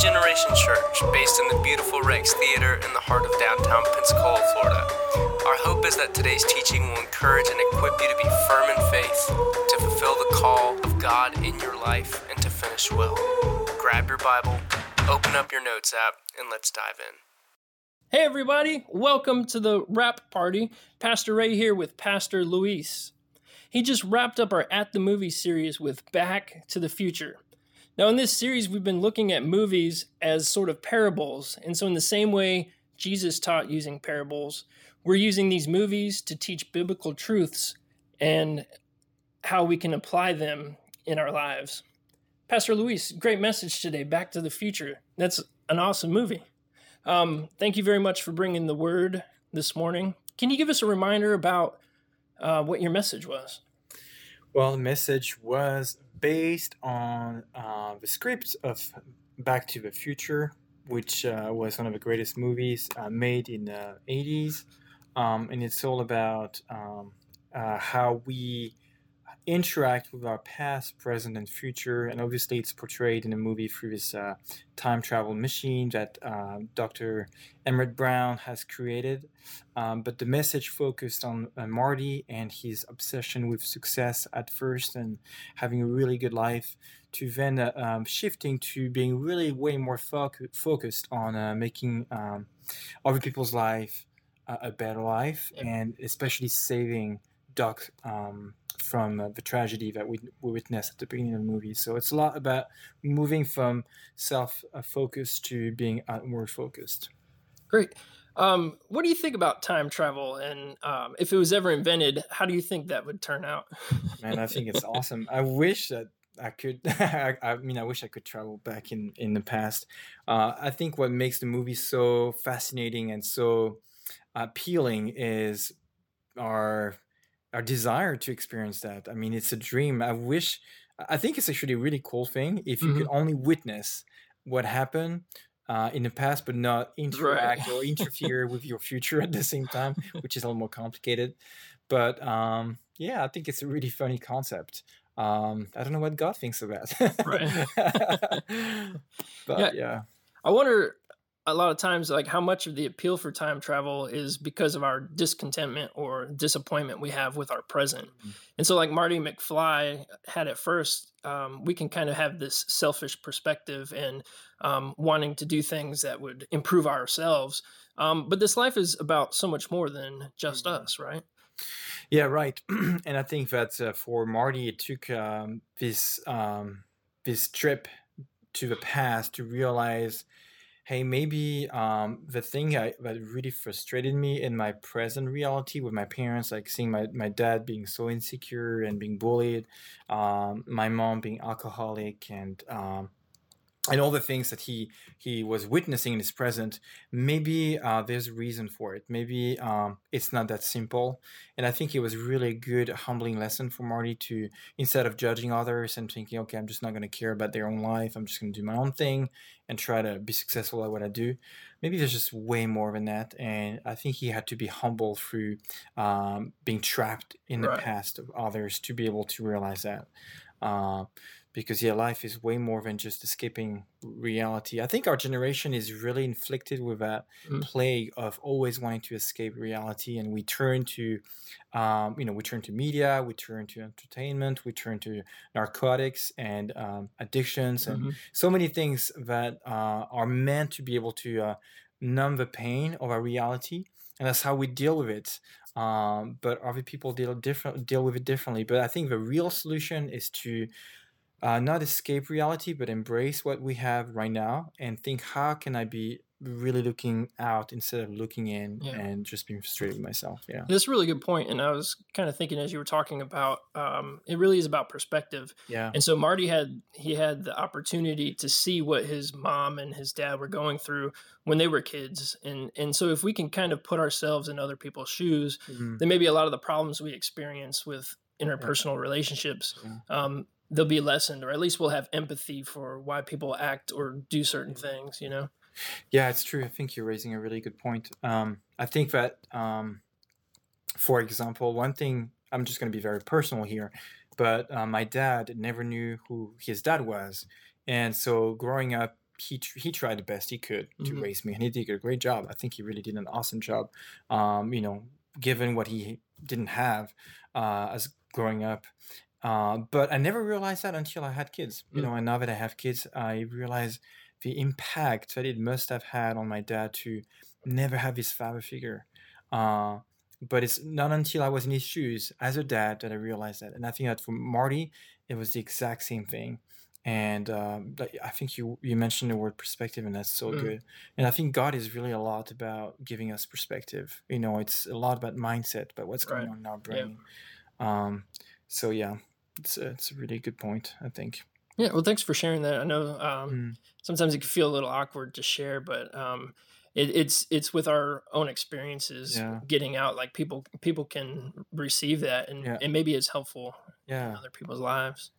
Generation Church, based in the beautiful Rex Theater in the heart of downtown Pensacola, Florida. Our hope is that today's teaching will encourage and equip you to be firm in faith, to fulfill the call of God in your life, and to finish well. Grab your Bible, open up your notes app, and let's dive in. Hey, everybody, welcome to the Wrap Party. Pastor Ray here with Pastor Luis. He just wrapped up our At the Movie series with Back to the Future. Now, in this series, we've been looking at movies as sort of parables. And so, in the same way Jesus taught using parables, we're using these movies to teach biblical truths and how we can apply them in our lives. Pastor Luis, great message today. Back to the Future. That's an awesome movie. Um, thank you very much for bringing the word this morning. Can you give us a reminder about uh, what your message was? Well, the message was based on uh, the script of Back to the Future, which uh, was one of the greatest movies uh, made in the 80s. Um, and it's all about um, uh, how we interact with our past, present, and future. And obviously, it's portrayed in the movie through this uh, time travel machine that uh, Dr. Emmett Brown has created. Um, but the message focused on uh, Marty and his obsession with success at first and having a really good life, to then uh, um, shifting to being really way more fo- focused on uh, making um, other people's life a better life and especially saving Doc um, from uh, the tragedy that we, we witnessed at the beginning of the movie. So it's a lot about moving from self focused to being outward focused. Great. Um, what do you think about time travel? And um, if it was ever invented, how do you think that would turn out? Man, I think it's awesome. I wish that I could. I, I, mean, I wish I could travel back in in the past. Uh, I think what makes the movie so fascinating and so appealing is our our desire to experience that. I mean, it's a dream. I wish. I think it's actually a really cool thing if you mm-hmm. could only witness what happened uh, in the past, but not interact right. or interfere with your future at the same time, which is a little more complicated. But um, yeah, I think it's a really funny concept. Um, I don't know what God thinks of that. but yeah. yeah. I wonder a lot of times like how much of the appeal for time travel is because of our discontentment or disappointment we have with our present mm-hmm. and so like marty mcfly had at first um, we can kind of have this selfish perspective and um, wanting to do things that would improve ourselves um, but this life is about so much more than just mm-hmm. us right yeah right and i think that uh, for marty it took um, this um, this trip to the past to realize hey, maybe um, the thing I, that really frustrated me in my present reality with my parents, like seeing my, my dad being so insecure and being bullied, um, my mom being alcoholic, and um, and all the things that he he was witnessing in his present maybe uh, there's a reason for it. Maybe um, it's not that simple. And i think it was really a good humbling lesson for marty to instead of judging others and thinking okay i'm just not going to care about their own life. I'm just going to do my own thing and try to be successful at what i do maybe there's just way more than that. And i think he had to be humble through um, being trapped in the past of others to be able to realize that. Uh, because yeah life is way more than just escaping reality i think our generation is really inflicted with that mm. plague of always wanting to escape reality and we turn to um, you know we turn to media we turn to entertainment we turn to narcotics and um, addictions and mm-hmm. so many things that uh, are meant to be able to uh, numb the pain of our reality and that's how we deal with it um, but other people deal different deal with it differently but i think the real solution is to uh, not escape reality, but embrace what we have right now and think, how can I be really looking out instead of looking in yeah. and just being frustrated with myself. Yeah. That's a really good point. And I was kind of thinking as you were talking about, um, it really is about perspective. Yeah. And so Marty had, he had the opportunity to see what his mom and his dad were going through when they were kids. And, and so if we can kind of put ourselves in other people's shoes, mm-hmm. then maybe a lot of the problems we experience with interpersonal relationships, yeah. Um, they'll be lessened or at least we'll have empathy for why people act or do certain things you know yeah it's true i think you're raising a really good point um, i think that um, for example one thing i'm just going to be very personal here but uh, my dad never knew who his dad was and so growing up he tr- he tried the best he could to Mhm. raise me, and he did a great job. I think he really did an awesome job. Um, you know, given what he didn't have uh, as growing up. Uh, but I never realized that until I had kids. You Mm. know, and now that I have kids, I realize the impact that it must have had on my dad to never have his father figure. Uh, but it's not until I was in his shoes as a dad that I realized that. And I think that for Marty, it was the exact same thing. And um, I think you you mentioned the word perspective, and that's so Mm. good. And I think God is really a lot about giving us perspective. You know, it's a lot about mindset, but what's going Right. on in our Yeah. brain. Um, so yeah, it's a, it's a really good point. I think. Yeah, well, thanks for sharing that. I know um, Mm. sometimes it can feel a little awkward to share, but um, it, it's it's with our own experiences Yeah. getting out. Like people people can receive that, and, Yeah. and maybe it's helpful in other people's lives.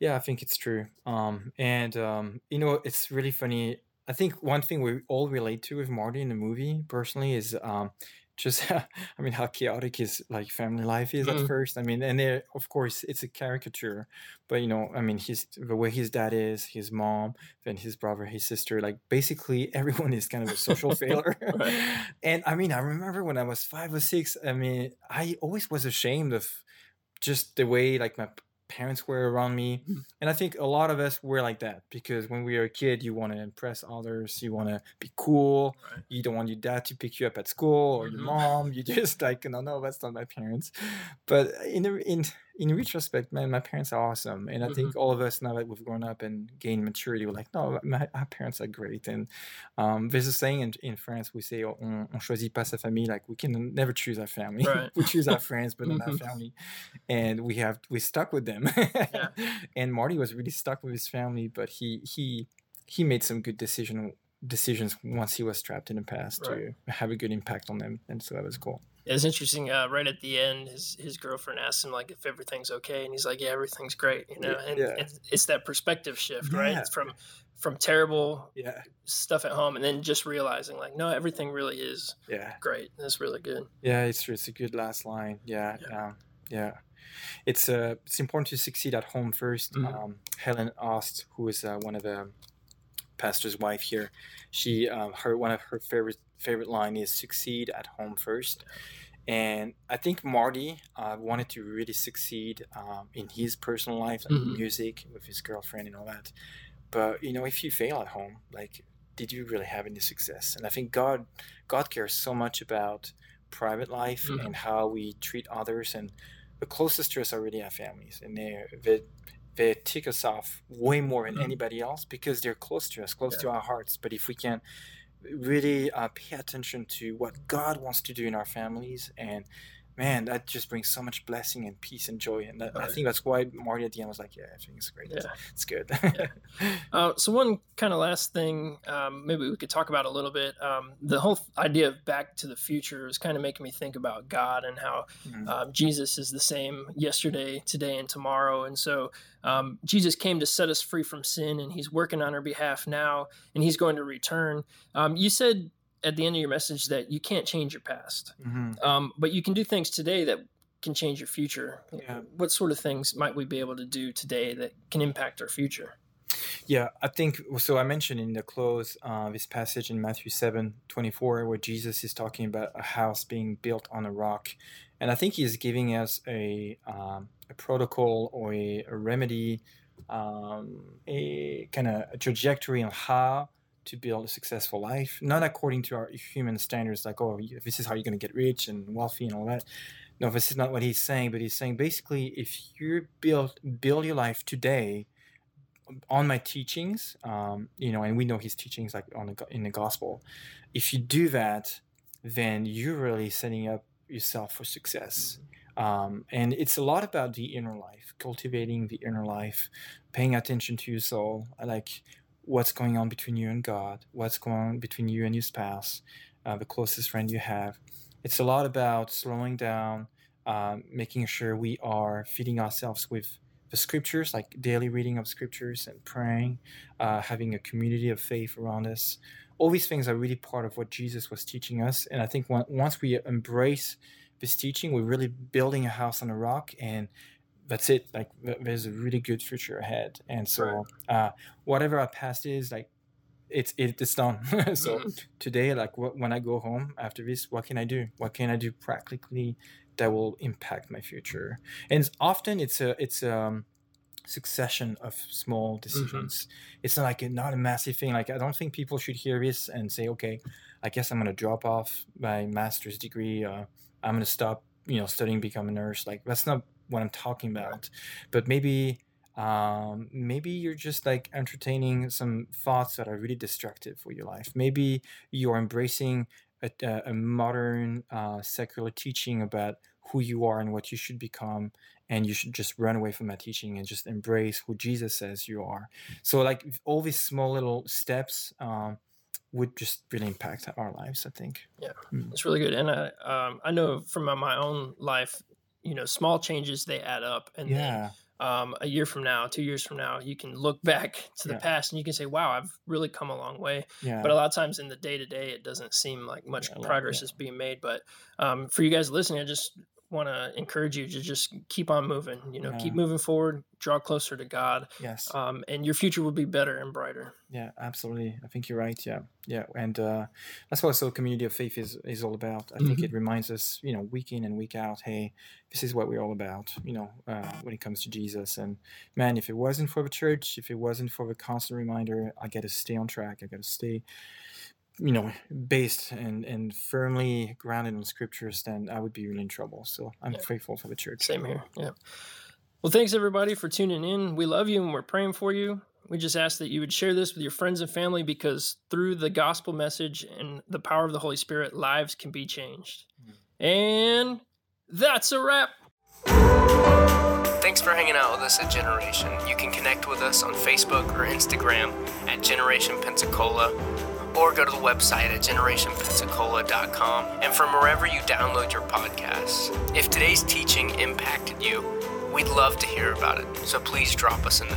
Yeah, I think it's true. Um, and um, you know, it's really funny. I think one thing we all relate to with Marty in the movie, personally, is um, just I mean how chaotic his like family life is Mhm. at first. I mean, and there, of course, it's a caricature, but you know, I mean, his the way his dad is, his mom, then his brother, his sister, like basically everyone is kind of a social failure. Right. And I mean, I remember when I was five or six. I mean, I always was ashamed of just the way like my parents were around me Mhm. and i think a lot of us were like that because when we were a kid you want to impress others you want to be cool Right. you don't want your dad to pick you up at school or your Mhm. mom you just like no no that's not my parents but in in in retrospect man my parents are awesome and i Mm-hmm. think all of us now that we've grown up and gained maturity we're like no my, our parents are great and um, there's a saying in, in france we say on, on choisit pas sa famille like we can never choose our family Right. we choose our friends but not our family and we have we stuck with them and marty was really stuck with his family but he he he made some good decision decisions once he was trapped in the past Right. to have a good impact on them and so that was cool It's interesting. Uh, right at the end, his his girlfriend asks him like if everything's okay, and he's like, "Yeah, everything's great." You know, and yeah. It's, it's that perspective shift, right? Yeah. It's from from terrible yeah stuff at home, and then just realizing like, no, everything really is yeah great. That's really good. Yeah, it's. It's a good last line. Yeah, Yeah. yeah, yeah. It's uh, it's important to succeed at home 1st Mhm. Um, Helen Ost, who is uh, one of the pastor's wife here, she um, her one of her favorite favorite line is "succeed at home first. And I think Marty uh, wanted to really succeed um, in his personal life, like Mhm. music, with his girlfriend and all that. But you know, if you fail at home, like, did you really have any success? And I think God, God cares so much about private life Mhm. and how we treat others. And the closest to us are really our families, and they they they tick us off way more than Mhm. anybody else because they're close to us, close Yeah. to our hearts. But if we can really uh, pay attention to what God wants to do in our families and man that just brings so much blessing and peace and joy and that, I think that's why Marty at the end was like yeah I think it's great it's, Yeah. it's good Uh, so one kind of last thing, um, maybe we could talk about a little bit. Um, the whole idea of Back to the Future is kind of making me think about God and how Mhm. um, Jesus is the same yesterday, today, and tomorrow. And so um, Jesus came to set us free from sin, and He's working on our behalf now, and He's going to return. Um, you said at the end of your message that you can't change your past, Mhm. um, but you can do things today that can change your future. Yeah. What sort of things might we be able to do today that can impact our future? Yeah, I think so. I mentioned in the close uh, this passage in Matthew 7 24, where Jesus is talking about a house being built on a rock. And I think he's giving us a, um, a protocol or a, a remedy, um, a kind of a trajectory on how to build a successful life, not according to our human standards, like, oh, this is how you're going to get rich and wealthy and all that. No, this is not what he's saying, but he's saying basically if you build build your life today on my teachings, um, you know, and we know his teachings like on the in the gospel. If you do that, then you're really setting up yourself for success. Um, and it's a lot about the inner life, cultivating the inner life, paying attention to your soul, like what's going on between you and God, what's going on between you and your spouse, uh, the closest friend you have. It's a lot about slowing down, um, making sure we are feeding ourselves with the scriptures, like daily reading of scriptures and praying, uh, having a community of faith around us. All these things are really part of what Jesus was teaching us. And I think once we embrace this teaching, we're really building a house on a rock, and that's it. Like there's a really good future ahead. And so, uh, whatever our past is, like it's it's done. so Mhm. today, like wh- when I go home after this, what can I do? What can I do practically that will impact my future? And often it's a it's a succession of small decisions. It's not like a, not a massive thing. Like I don't think people should hear this and say, okay, I guess I'm gonna drop off my master's degree. Uh, I'm gonna stop, you know, studying, become a nurse. Like that's not what I'm talking about. But maybe um maybe you're just like entertaining some thoughts that are really destructive for your life. Maybe you're embracing a, a, a modern uh, secular teaching about who you are and what you should become and you should just run away from that teaching and just embrace who jesus says you are. So like all these small little steps um, would just really impact our lives i think. Yeah. It's really good, and I um, I know from my, my own life, you know, small changes they add up, and then um, a year from now, two years from now, you can look back to the Yeah. past and you can say, "Wow, I've really come a long way." yeah But a lot of times in the day to day, it doesn't seem like much Yeah, progress yeah. is being made. But um, for you guys listening, I just want to encourage you to just keep on moving. You know, keep moving forward, draw closer to God, yes um, and your future will be better and brighter. Yeah, absolutely. I think you're right. Yeah, yeah, and uh, that's what also community of faith is is all about. I think Mhm. it reminds us, you know, week in and week out, hey, this is what we're all about. You know, uh, when it comes to Jesus. And man, if it wasn't for the church, if it wasn't for the constant reminder, I got to stay on track. I got to stay, you know, based and and firmly grounded in scriptures. Then I would be really in trouble. So I'm Yeah. grateful for the church. Same here. Yeah. Well, thanks everybody for tuning in. We love you and we're praying for you. We just ask that you would share this with your friends and family because through the gospel message and the power of the Holy Spirit, lives can be changed. Mm-hmm. And that's a wrap. Thanks for hanging out with us at Generation. You can connect with us on Facebook or Instagram at Generation Pensacola or go to the website at generationpensacola.com and from wherever you download your podcasts. If today's teaching impacted you, we'd love to hear about it, so please drop us a note.